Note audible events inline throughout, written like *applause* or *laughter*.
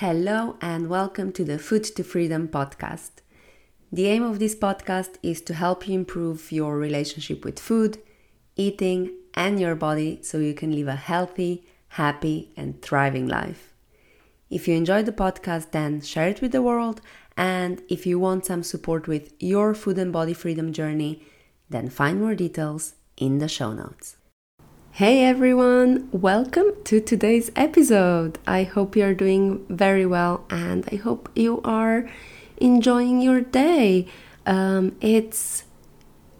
Hello and welcome to the Food to Freedom podcast. The aim of this podcast is to help you improve your relationship with food, eating, and your body so you can live a healthy, happy, and thriving life. If you enjoyed the podcast, then share it with the world. And if you want some support with your food and body freedom journey, then find more details in the show notes. Hey everyone, welcome to today's episode. I hope you are doing very well and I hope you are enjoying your day. Um, it's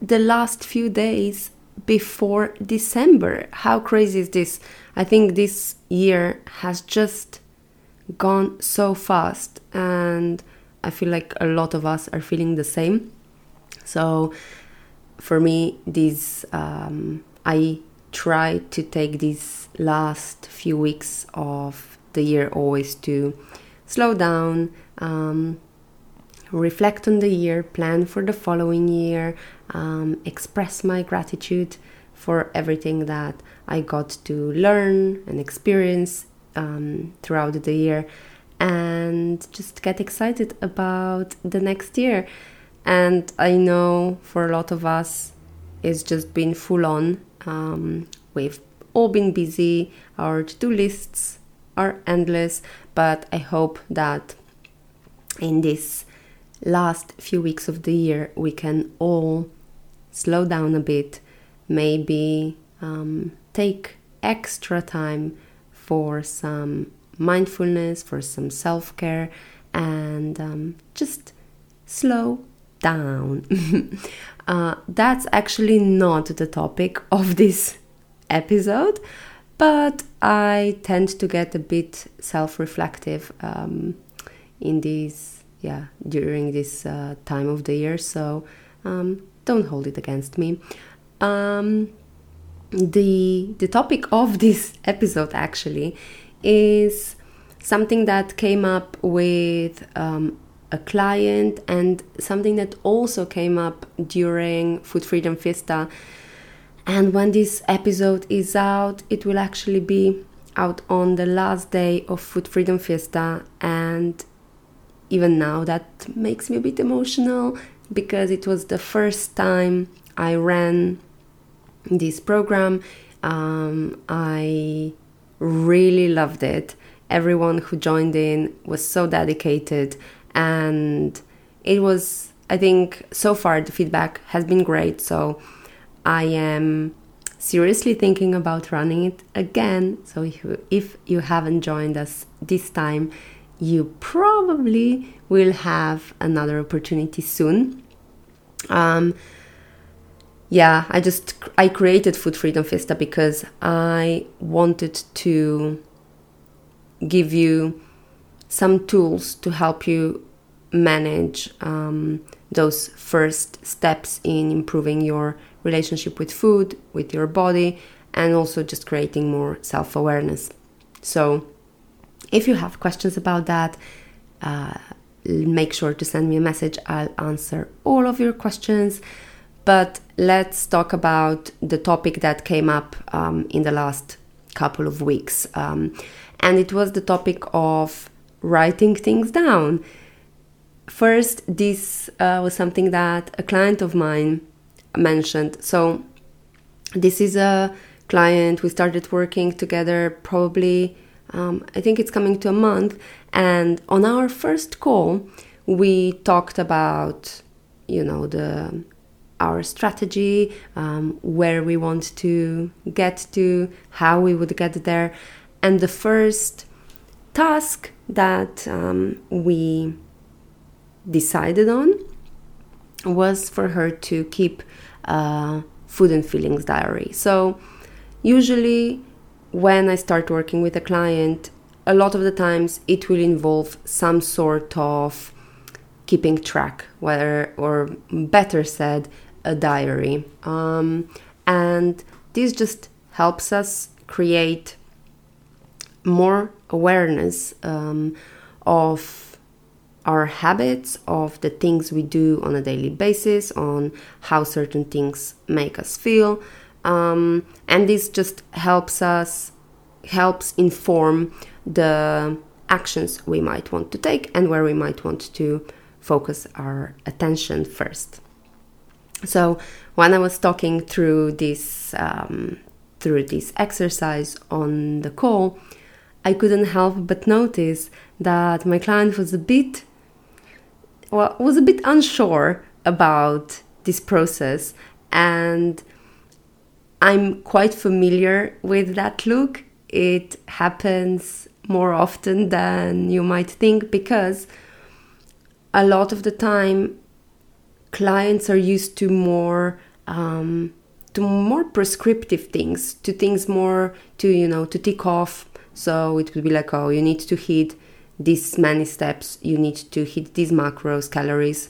the last few days before December. How crazy is this? I think this year has just gone so fast, and I feel like a lot of us are feeling the same. So, for me, this um, I try to take these last few weeks of the year always to slow down, um, reflect on the year, plan for the following year, um, express my gratitude for everything that I got to learn and experience um, throughout the year, and just get excited about the next year. And I know for a lot of us, it's just been full on um, we've all been busy, our to do lists are endless, but I hope that in this last few weeks of the year we can all slow down a bit, maybe um, take extra time for some mindfulness, for some self care, and um, just slow down. *laughs* uh, that's actually not the topic of this episode, but I tend to get a bit self reflective um, in these, yeah, during this uh, time of the year, so um, don't hold it against me. Um, the the topic of this episode actually is something that came up with um, a client and something that also came up during Food Freedom Fiesta. And when this episode is out, it will actually be out on the last day of Food Freedom Fiesta. And even now, that makes me a bit emotional because it was the first time I ran this program. Um, I really loved it. Everyone who joined in was so dedicated and it was i think so far the feedback has been great. So i am seriously thinking about running it again. So if you, if you haven't joined us this time you probably will have another opportunity soon. Um, yeah i just i created food freedom fiesta because i wanted to give you some tools to help you manage um, those first steps in improving your relationship with food, with your body, and also just creating more self awareness. So, if you have questions about that, uh, make sure to send me a message. I'll answer all of your questions. But let's talk about the topic that came up um, in the last couple of weeks. Um, and it was the topic of writing things down. First, this uh, was something that a client of mine mentioned. So, this is a client we started working together probably, um, I think it's coming to a month. And on our first call, we talked about, you know, the our strategy, um, where we want to get to, how we would get there. And the first task that um, we decided on was for her to keep a food and feelings diary. So, usually, when I start working with a client, a lot of the times it will involve some sort of keeping track, whether or better said, a diary. Um, and this just helps us create more awareness um, of our habits, of the things we do on a daily basis, on how certain things make us feel. Um, and this just helps us, helps inform the actions we might want to take and where we might want to focus our attention first. So when I was talking through this um, through this exercise on the call, I couldn't help but notice that my client was a bit well was a bit unsure about this process and I'm quite familiar with that look. It happens more often than you might think because a lot of the time clients are used to more um, to more prescriptive things to things more to you know to tick off so it would be like oh you need to hit these many steps you need to hit these macros calories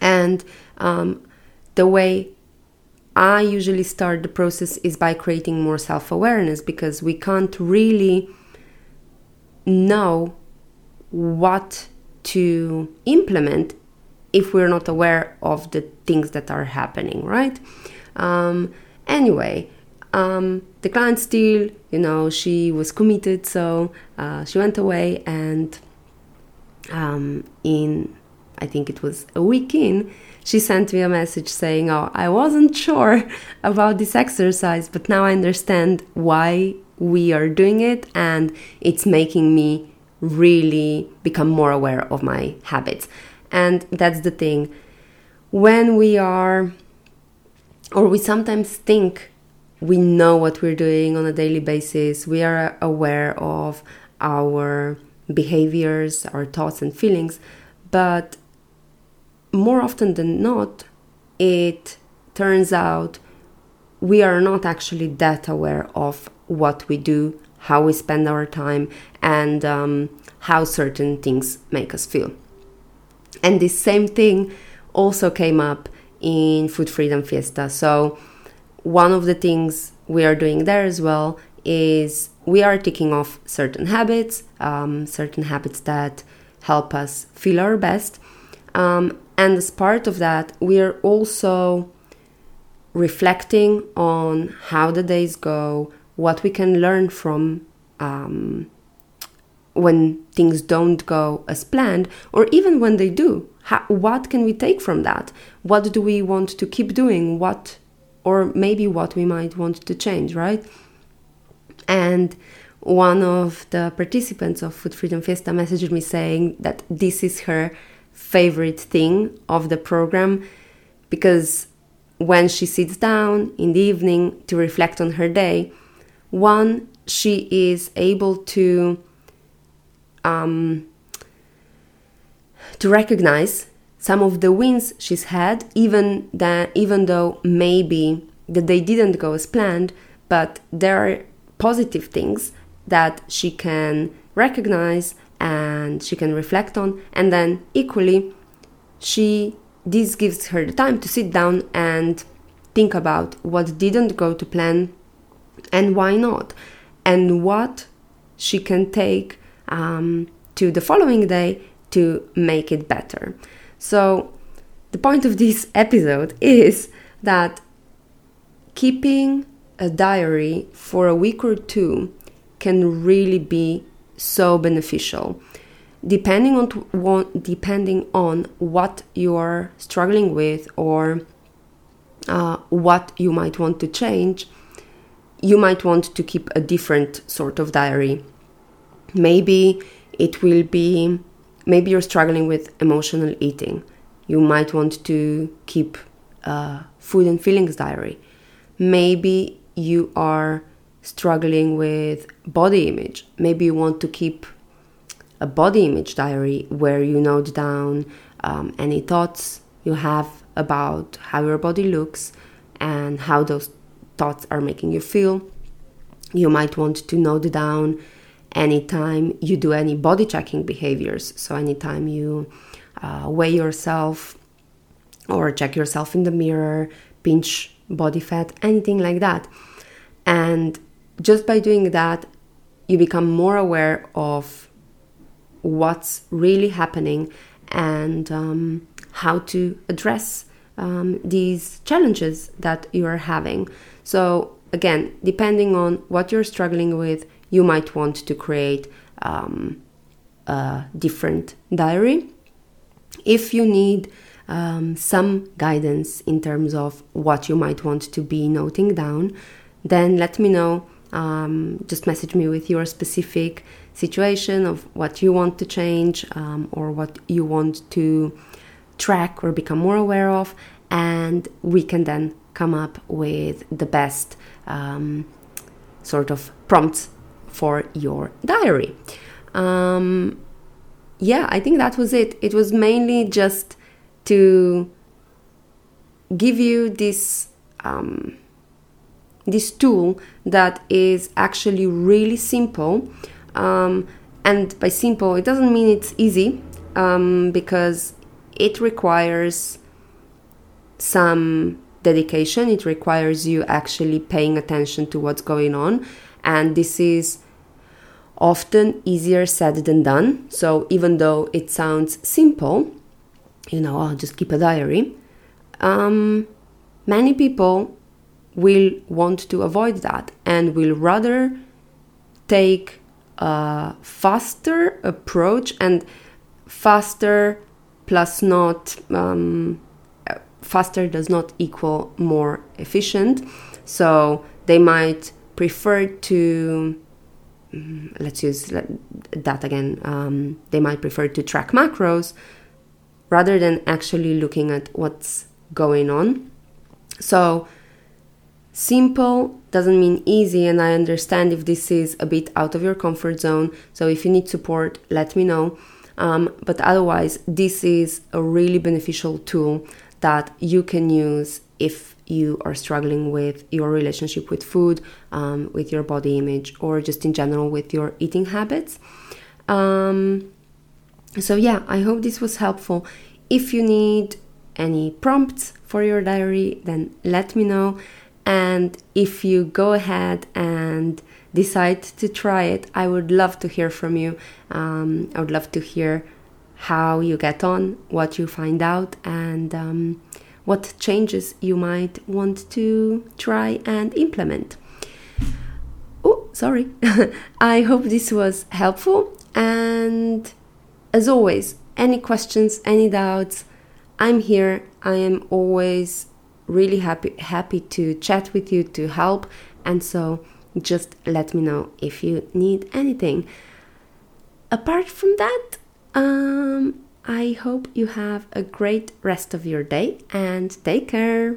and um, the way i usually start the process is by creating more self-awareness because we can't really know what to implement if we're not aware of the things that are happening, right? Um, anyway, um, the client still, you know, she was committed, so uh, she went away, and um, in I think it was a week in, she sent me a message saying, "Oh, I wasn't sure *laughs* about this exercise, but now I understand why we are doing it, and it's making me really become more aware of my habits." And that's the thing. When we are, or we sometimes think we know what we're doing on a daily basis, we are aware of our behaviors, our thoughts, and feelings, but more often than not, it turns out we are not actually that aware of what we do, how we spend our time, and um, how certain things make us feel. And this same thing also came up in Food Freedom Fiesta. So, one of the things we are doing there as well is we are ticking off certain habits, um, certain habits that help us feel our best. Um, and as part of that, we are also reflecting on how the days go, what we can learn from um, when things don't go as planned, or even when they do. How, what can we take from that? What do we want to keep doing? What, or maybe what we might want to change, right? And one of the participants of Food Freedom Fiesta messaged me saying that this is her favorite thing of the program because when she sits down in the evening to reflect on her day, one, she is able to um, to recognize some of the wins she's had, even that even though maybe that they didn't go as planned, but there are positive things that she can recognize and she can reflect on, and then equally, she this gives her the time to sit down and think about what didn't go to plan and why not, and what she can take um, to the following day to make it better. So, the point of this episode is that keeping a diary for a week or two can really be so beneficial depending on what, depending on what you're struggling with or uh, what you might want to change. You might want to keep a different sort of diary. Maybe it will be, maybe you're struggling with emotional eating. You might want to keep a food and feelings diary. Maybe you are struggling with body image. Maybe you want to keep a body image diary where you note down um, any thoughts you have about how your body looks and how those thoughts are making you feel. You might want to note down anytime you do any body checking behaviors. So, anytime you uh, weigh yourself or check yourself in the mirror, pinch body fat, anything like that. And just by doing that, you become more aware of what's really happening and um, how to address um, these challenges that you are having. So, again, depending on what you're struggling with, you might want to create um, a different diary. If you need um, some guidance in terms of what you might want to be noting down, then let me know. Um, just message me with your specific situation of what you want to change um, or what you want to track or become more aware of, and we can then come up with the best um, sort of prompts for your diary. Um, yeah, I think that was it. It was mainly just to give you this um, this tool that is actually really simple. Um, and by simple, it doesn't mean it's easy um, because it requires some dedication. It requires you actually paying attention to what's going on. And this is often easier said than done. So even though it sounds simple, you know, I'll just keep a diary, um, many people will want to avoid that and will rather take a faster approach and faster plus not um, faster does not equal more efficient so they might prefer to mm, let's use that again um, they might prefer to track macros rather than actually looking at what's going on so Simple doesn't mean easy, and I understand if this is a bit out of your comfort zone. So, if you need support, let me know. Um, but otherwise, this is a really beneficial tool that you can use if you are struggling with your relationship with food, um, with your body image, or just in general with your eating habits. Um, so, yeah, I hope this was helpful. If you need any prompts for your diary, then let me know. And if you go ahead and decide to try it, I would love to hear from you. Um, I would love to hear how you get on, what you find out, and um, what changes you might want to try and implement. Oh, sorry. *laughs* I hope this was helpful. And as always, any questions, any doubts, I'm here. I am always really happy happy to chat with you to help and so just let me know if you need anything apart from that um, i hope you have a great rest of your day and take care.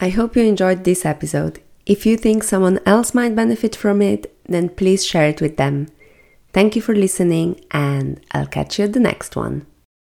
I hope you enjoyed this episode. If you think someone else might benefit from it then please share it with them. Thank you for listening and i'll catch you at the next one